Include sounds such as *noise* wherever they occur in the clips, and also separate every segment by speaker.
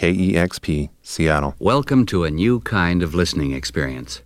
Speaker 1: KEXP, Seattle.
Speaker 2: Welcome to a new kind of listening experience.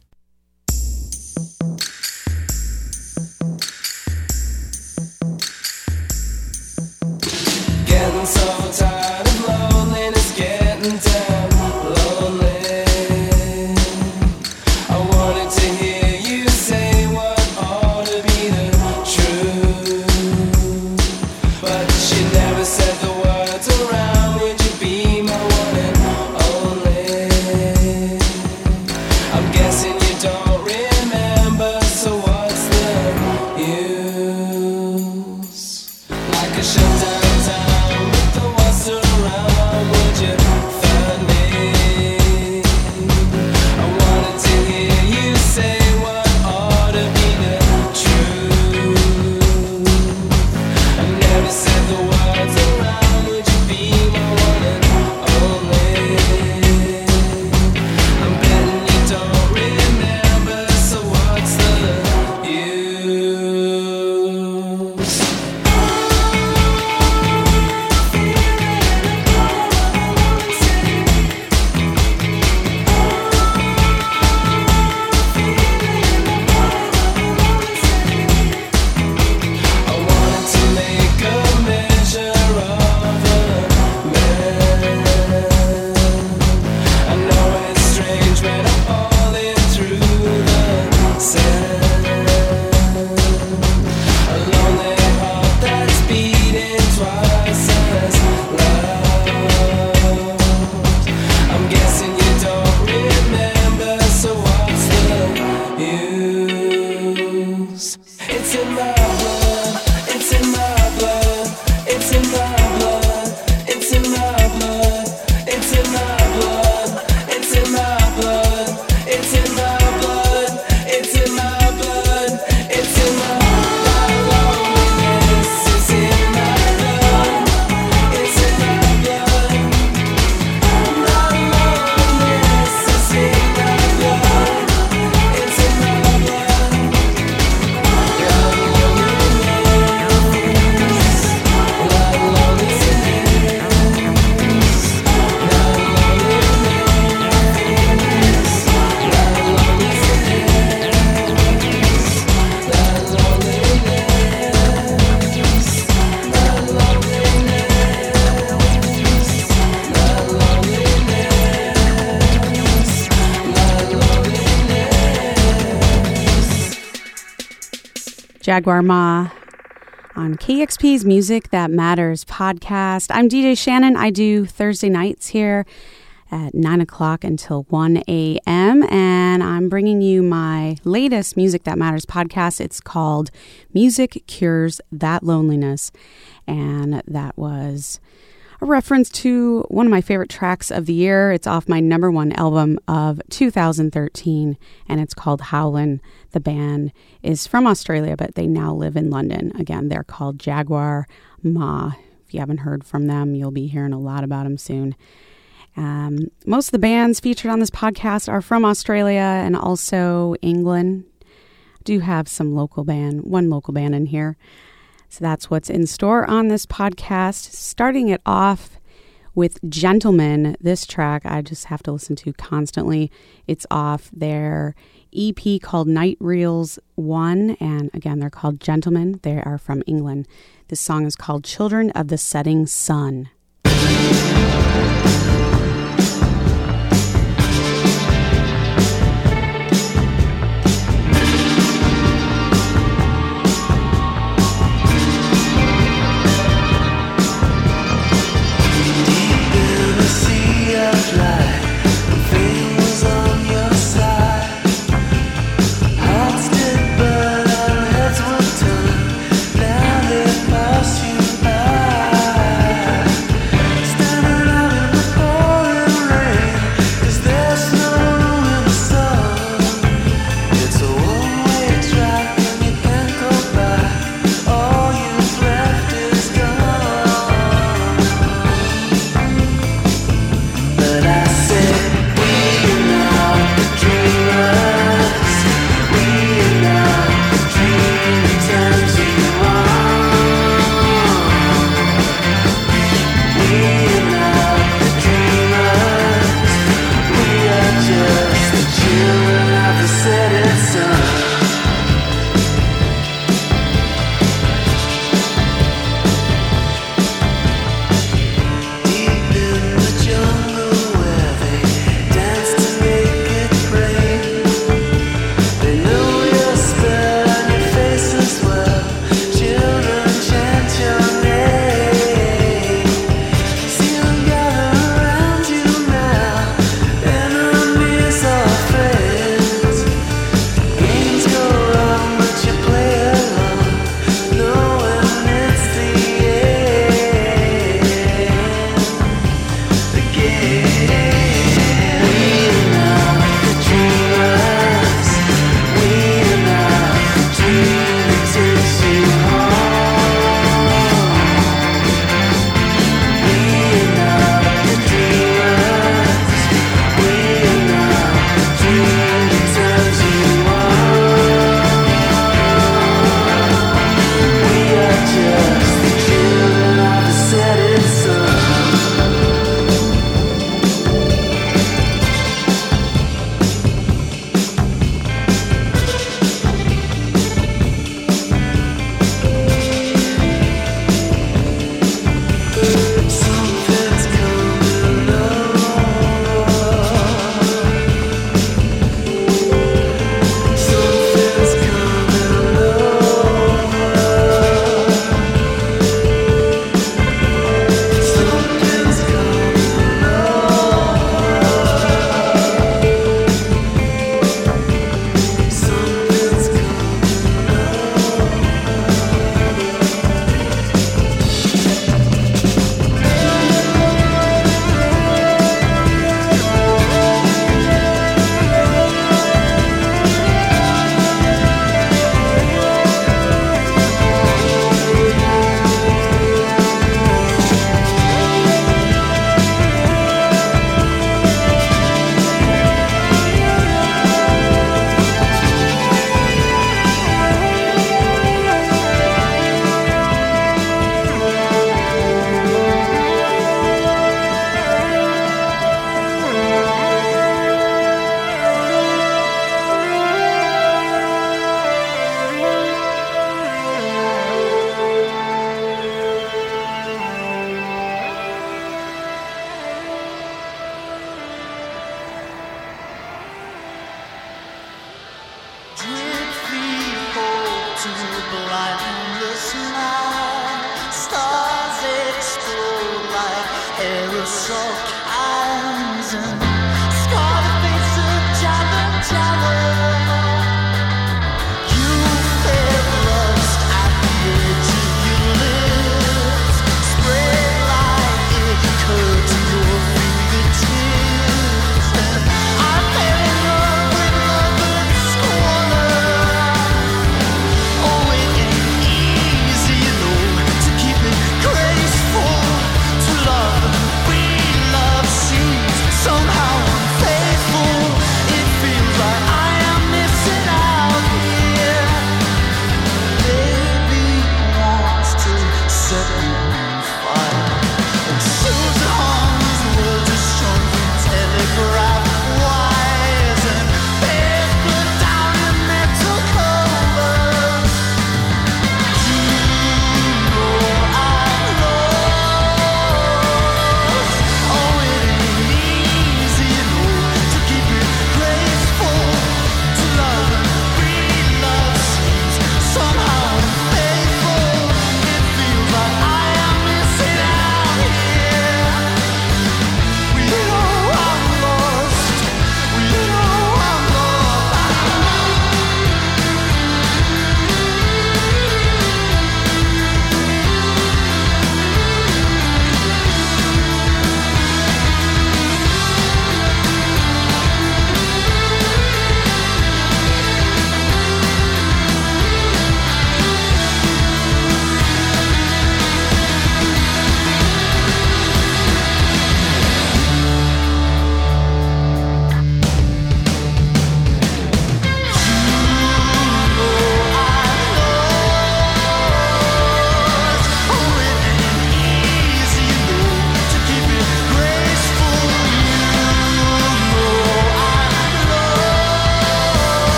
Speaker 3: Jagwar Ma on KEXP's Music That Matters podcast. I'm DJ Shannon. I do Thursday nights here at 9 o'clock until 1 a.m. And I'm bringing you my latest Music That Matters podcast. It's called Music Cures That Loneliness. And that was a reference to one of my favorite tracks of the year. It's off my number one album of 2013, and it's called Howlin'. The band is from Australia, but they now live in London. Again, they're called Jagwar Ma. If you haven't heard from them, you'll be hearing a lot about them soon. Um, most of the bands featured on this podcast are from Australia and also England. Do have some local band, one local band in here. So that's what's in store on this podcast. Starting it off with Gentlemen, this track I just have to listen to constantly. It's off their EP called Night Reels 1, and again, they're called Gentlemen. They are from England. This song is called Children of the Setting Sun.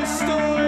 Speaker 4: my story.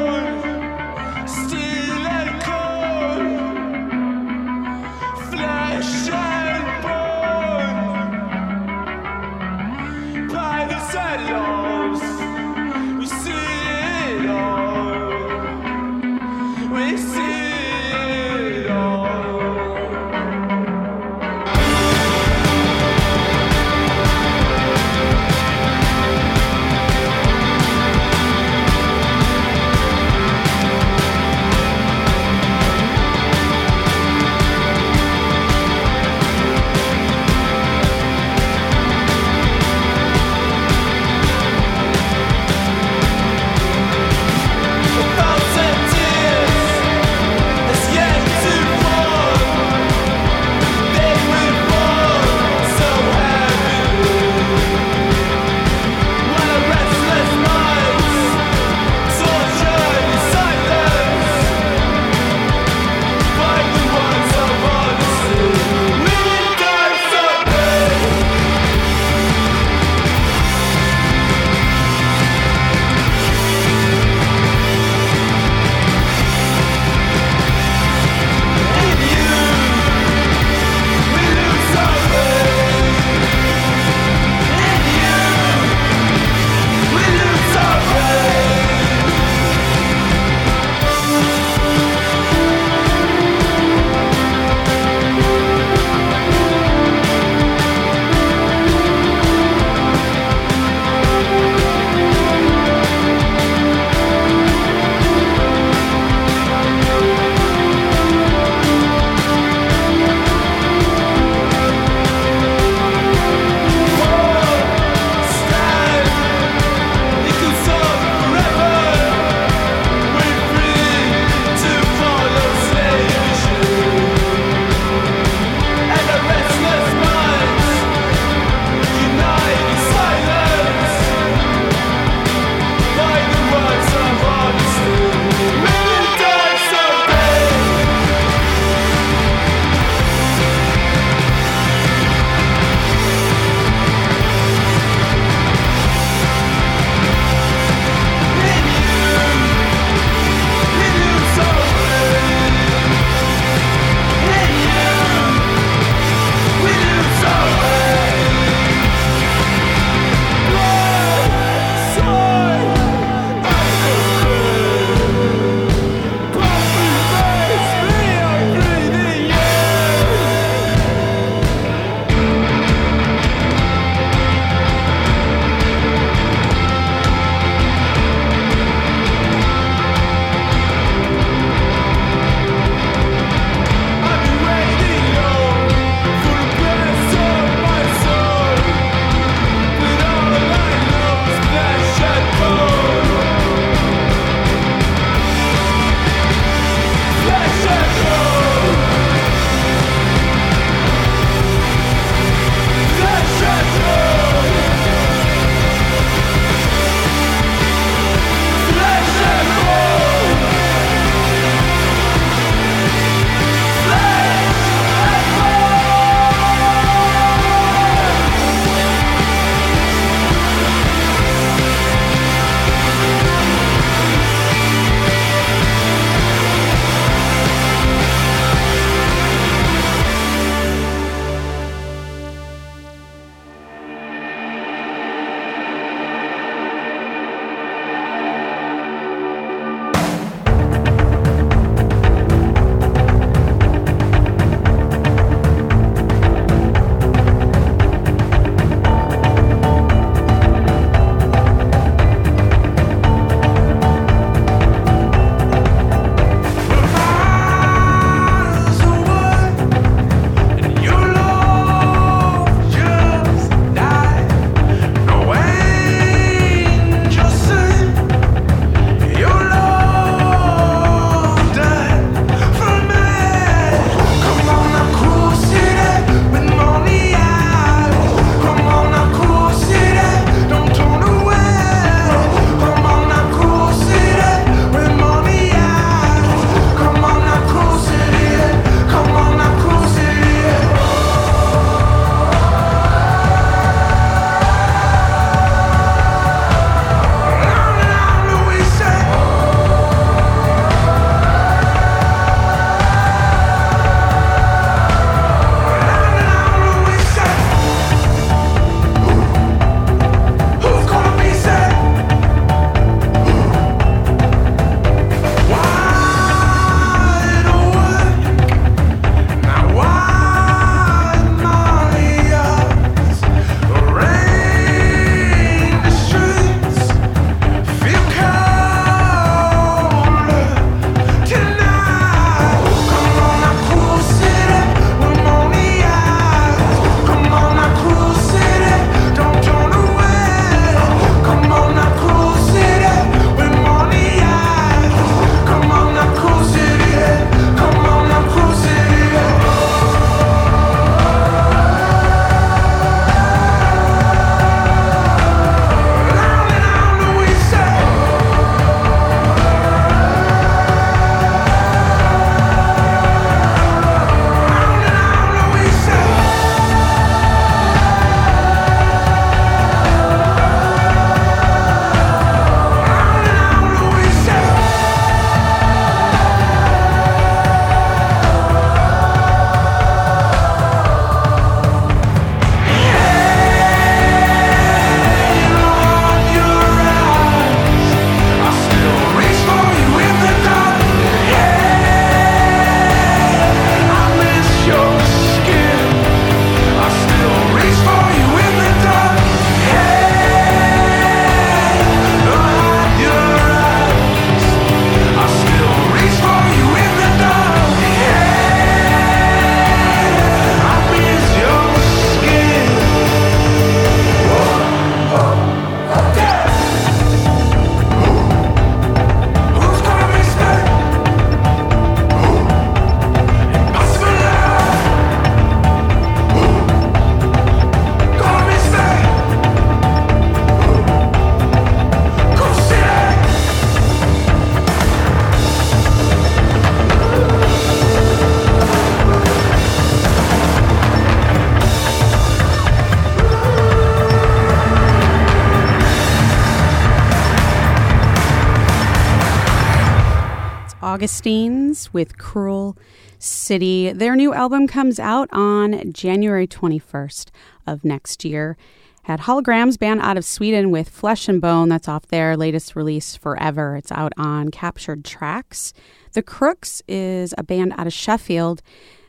Speaker 3: Augustines with Cruel City. Their new album comes out on January 21st of next year. Had Holograms, band out of Sweden with Flesh and Bone. That's off their latest release, Forever. It's out on Captured Tracks. The Crookes is a band out of Sheffield.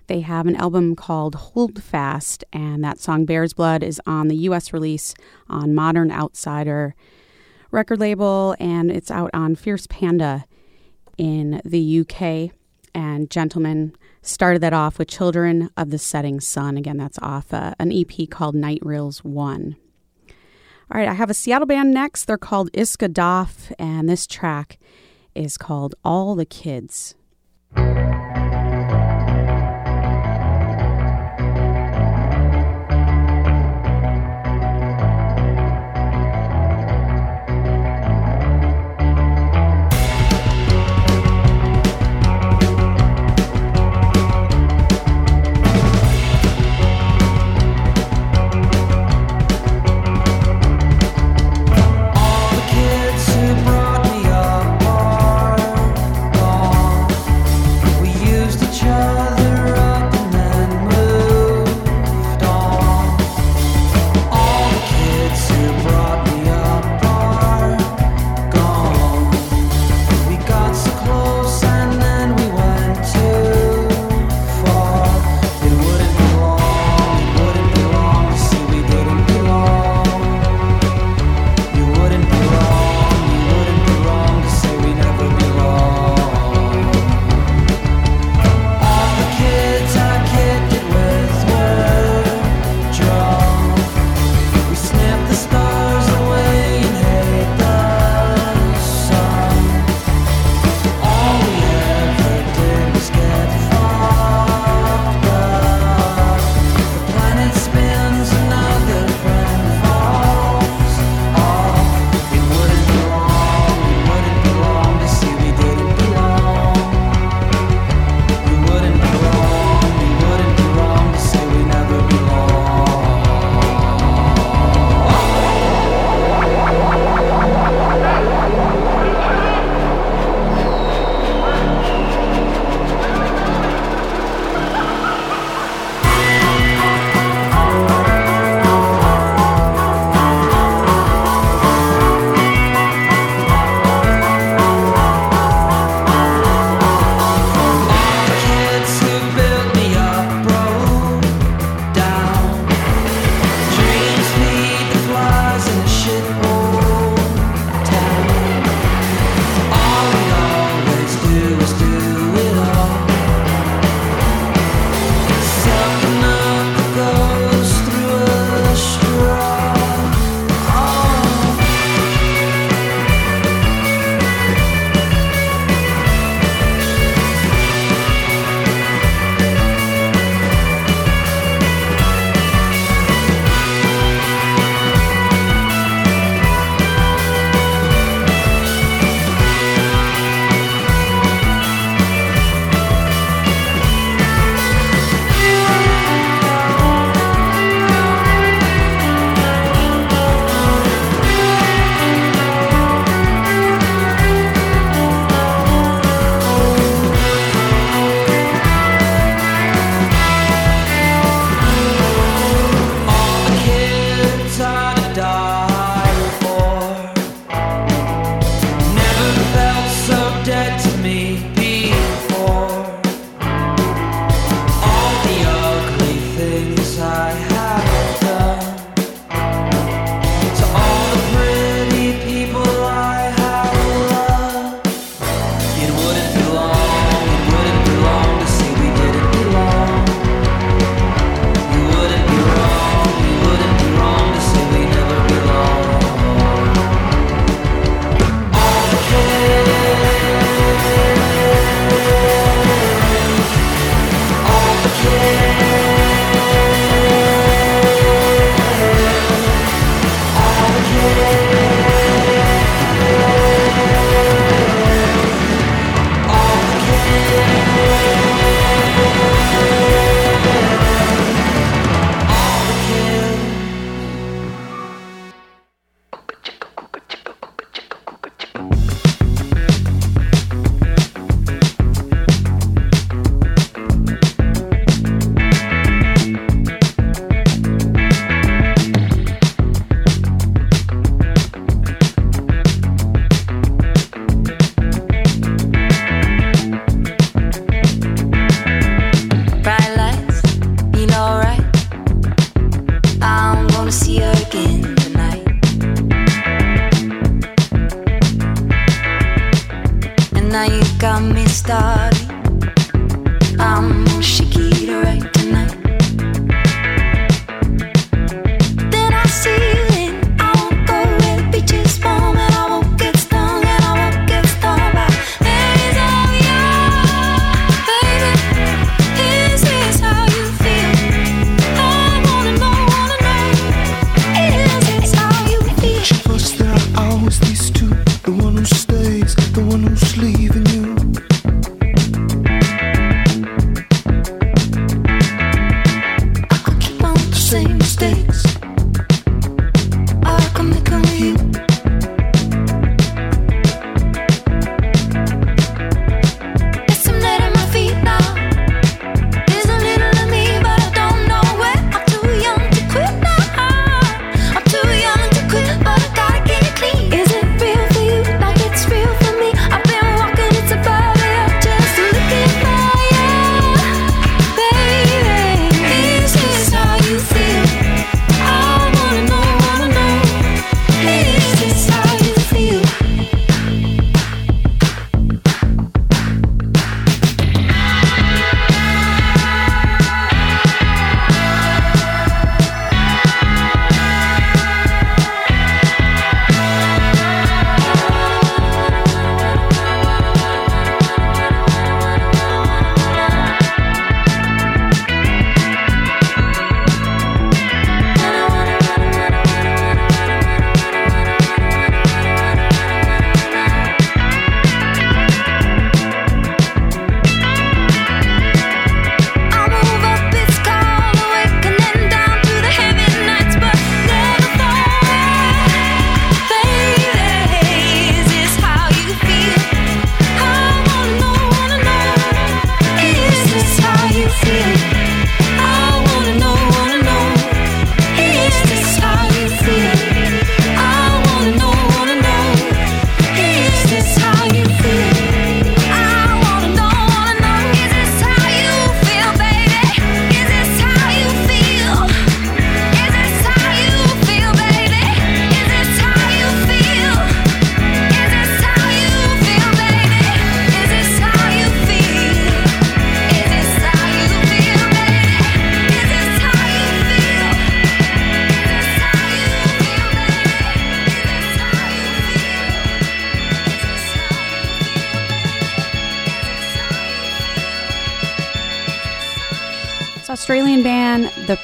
Speaker 3: They have an album called Hold Fast, and that song Bear's Blood is on the US release on Modern Outsider record label, and it's out on Fierce Panda in the UK. And Gentlemen started that off with Children of the Setting Sun. Again, that's off uh, an EP called Night Reels 1. All right, I have a Seattle band next. They're called Iska Dhaaf, and this track is called All the Kids.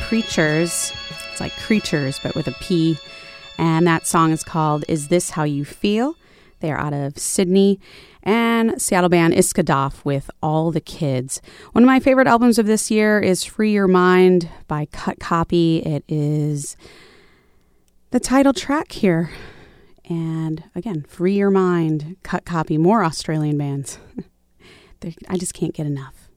Speaker 5: Preatures. It's
Speaker 3: like Creatures, but with a P. And that song is called Is This How You Feel? They are out of Sydney. And Seattle band Iska Dhaaf with All the Kids. One of my favorite albums of this year is Free Your Mind by Cut Copy. It is the title track here. And again, Free Your Mind, Cut Copy, more Australian bands. *laughs* I just can't get enough.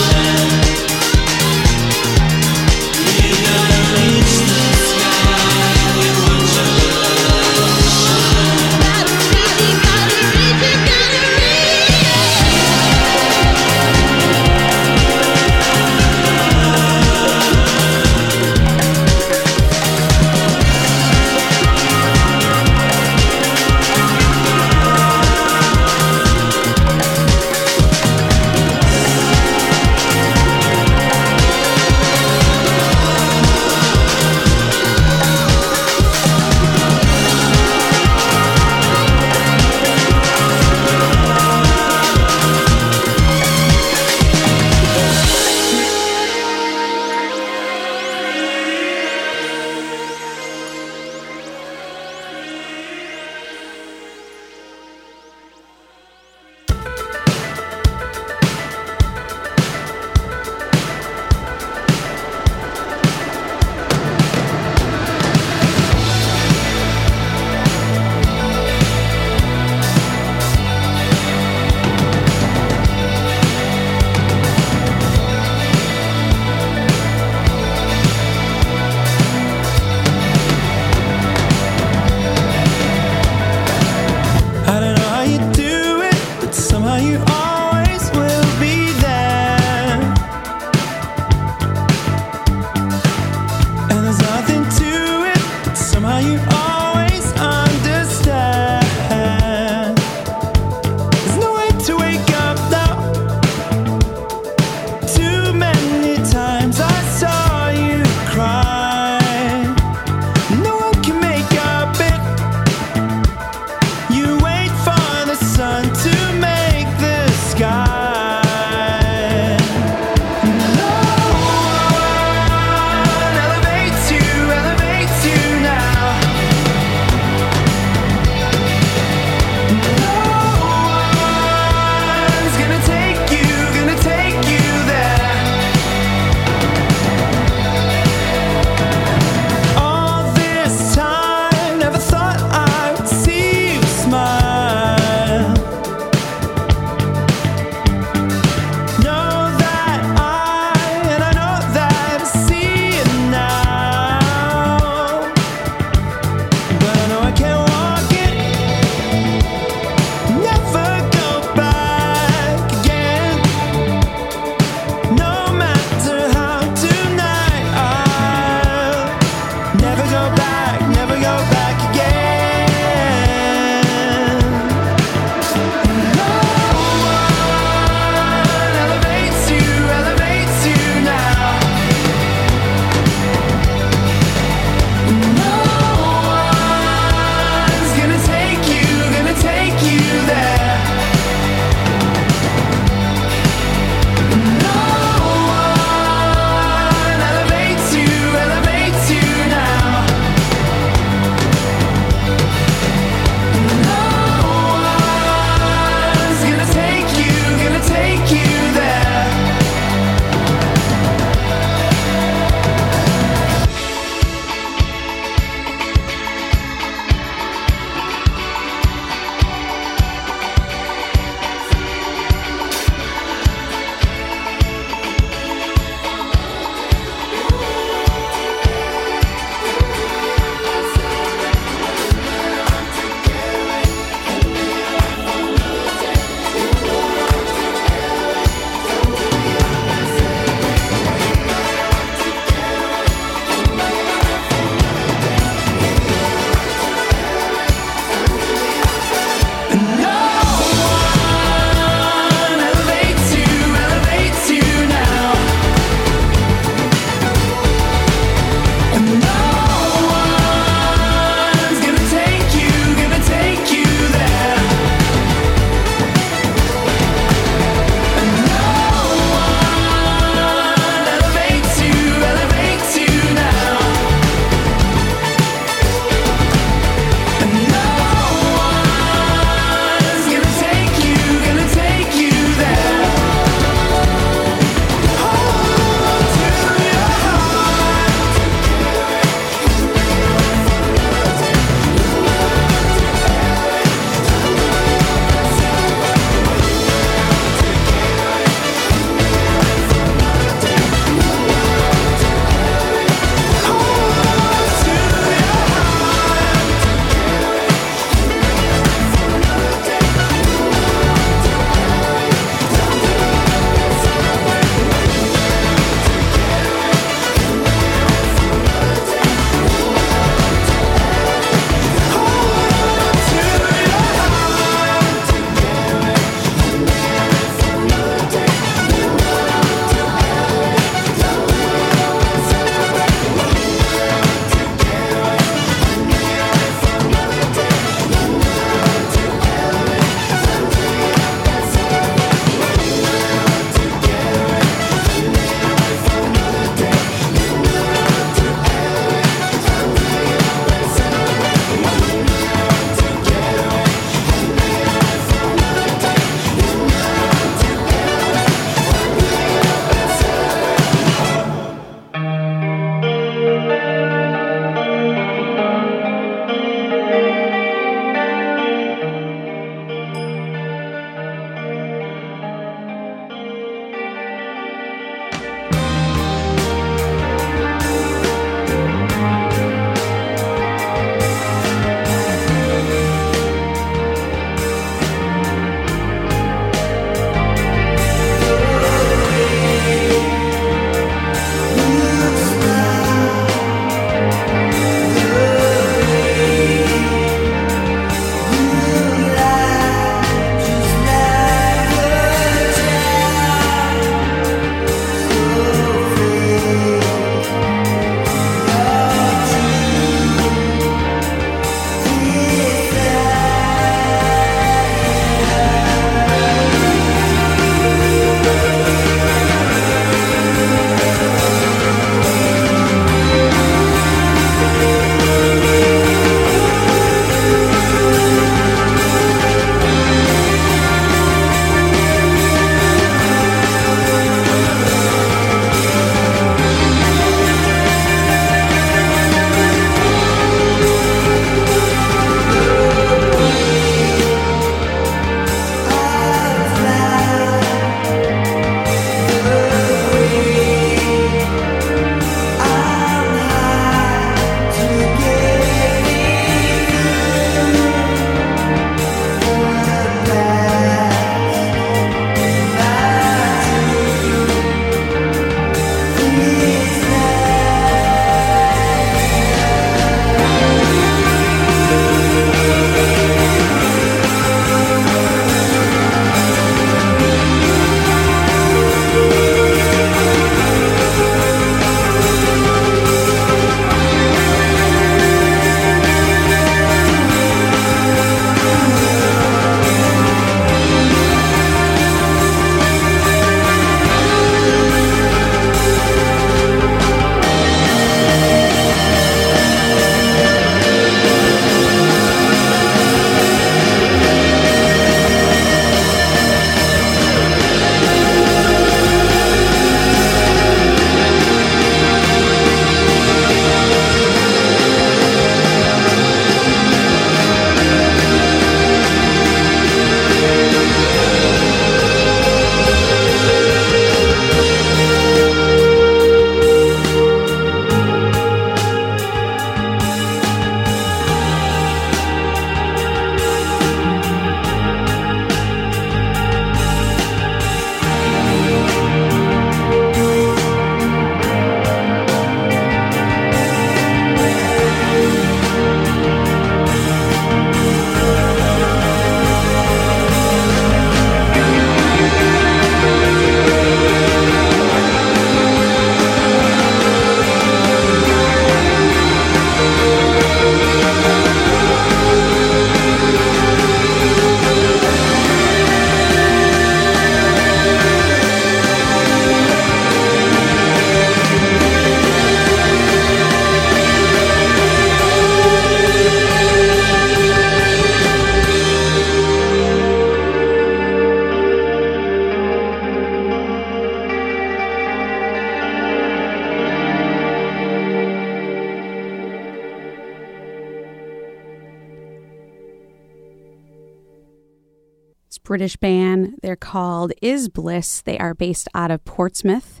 Speaker 3: British band. They're called Is Bliss. They are based out of Portsmouth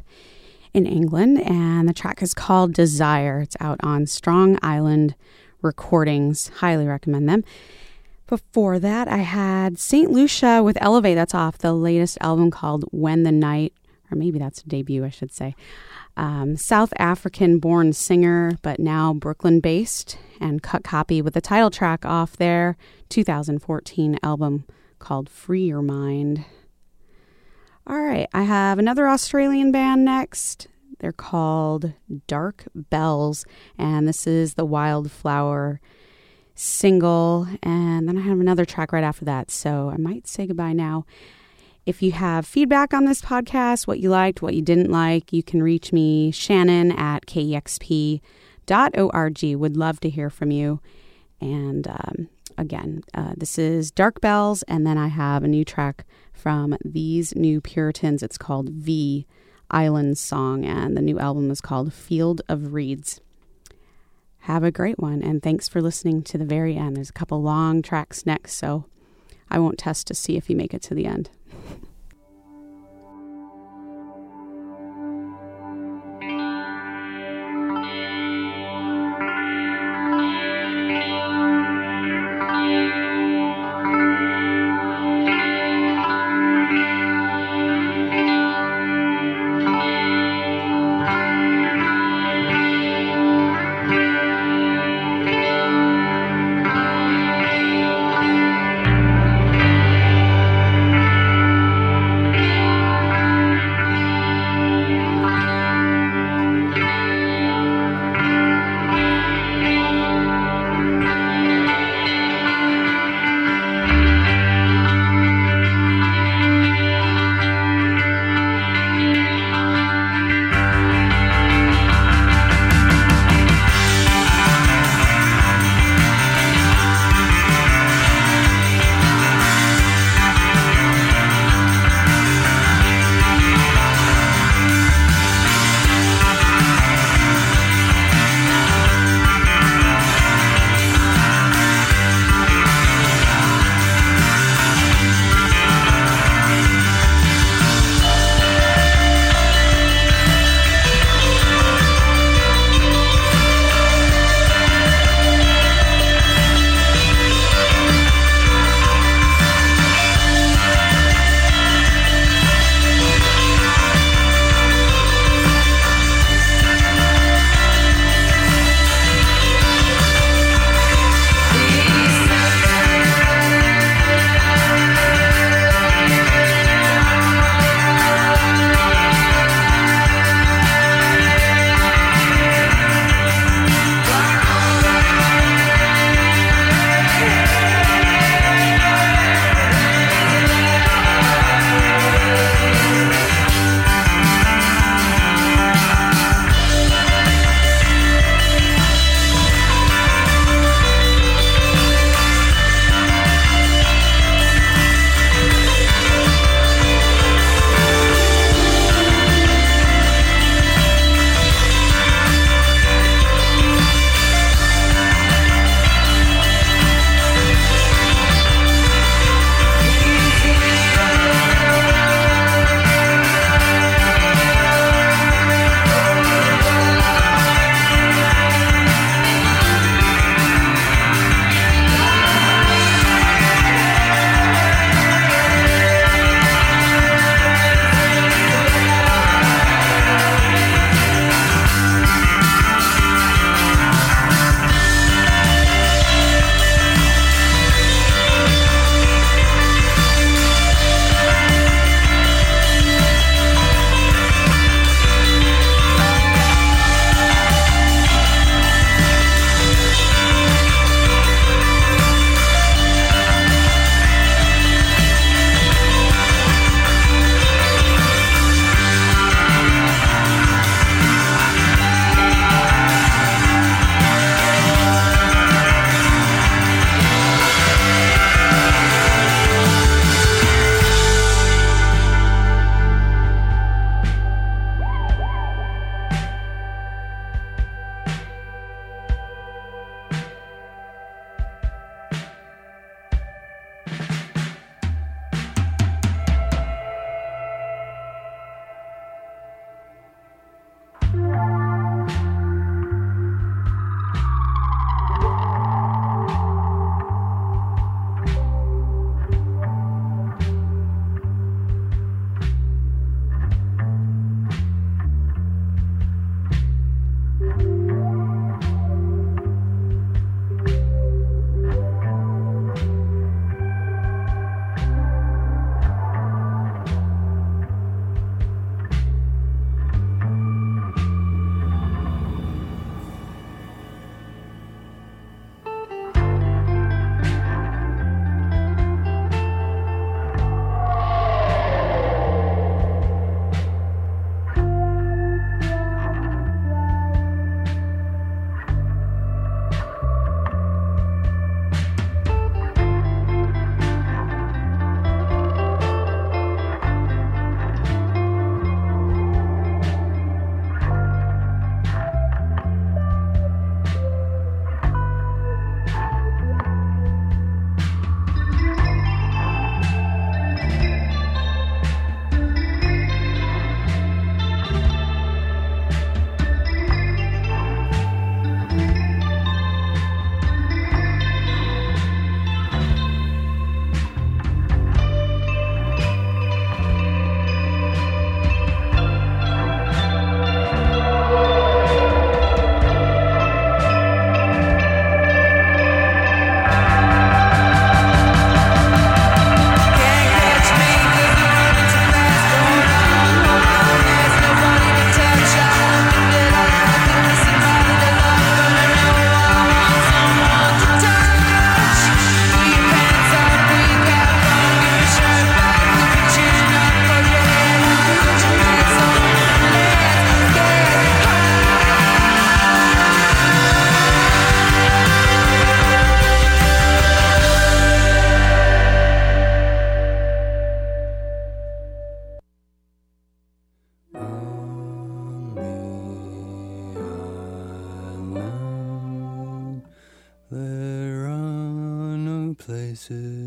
Speaker 3: in England, and the track is called Desire. It's out on Strong Island Recordings. Highly recommend them. Before that, I had St. Lucia with Elevate. That's off the latest album called When the Night, or maybe that's a debut, I should say. Um, South African born singer, but now Brooklyn based, and cut copy with the title track off their 2014 album called Free Your Mind. All right, I have another Australian band next. They're called Dark Bells, and this is the Wildflower single. And then I have another track right after that, so I might say goodbye now. If you have feedback on this podcast, what you liked, what you didn't like, you can reach me, Shannon at kexp.org. Would love to hear from you. And um, again, uh, this is Dark Bells, and then I have a new track from These New Puritans. It's called V Island Song, and the new album is called Field of Reeds. Have a great one, and thanks for listening to the very end. There's a couple long tracks next, so I won't test to see if you make it to the end.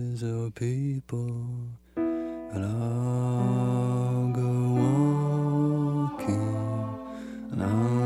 Speaker 6: Places or people, and I'll go walking, and on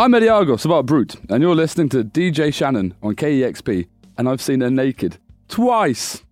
Speaker 7: I'm Eddie Argos about Brut, and you're listening to DJ Shannon on KEXP, and I've seen her naked twice.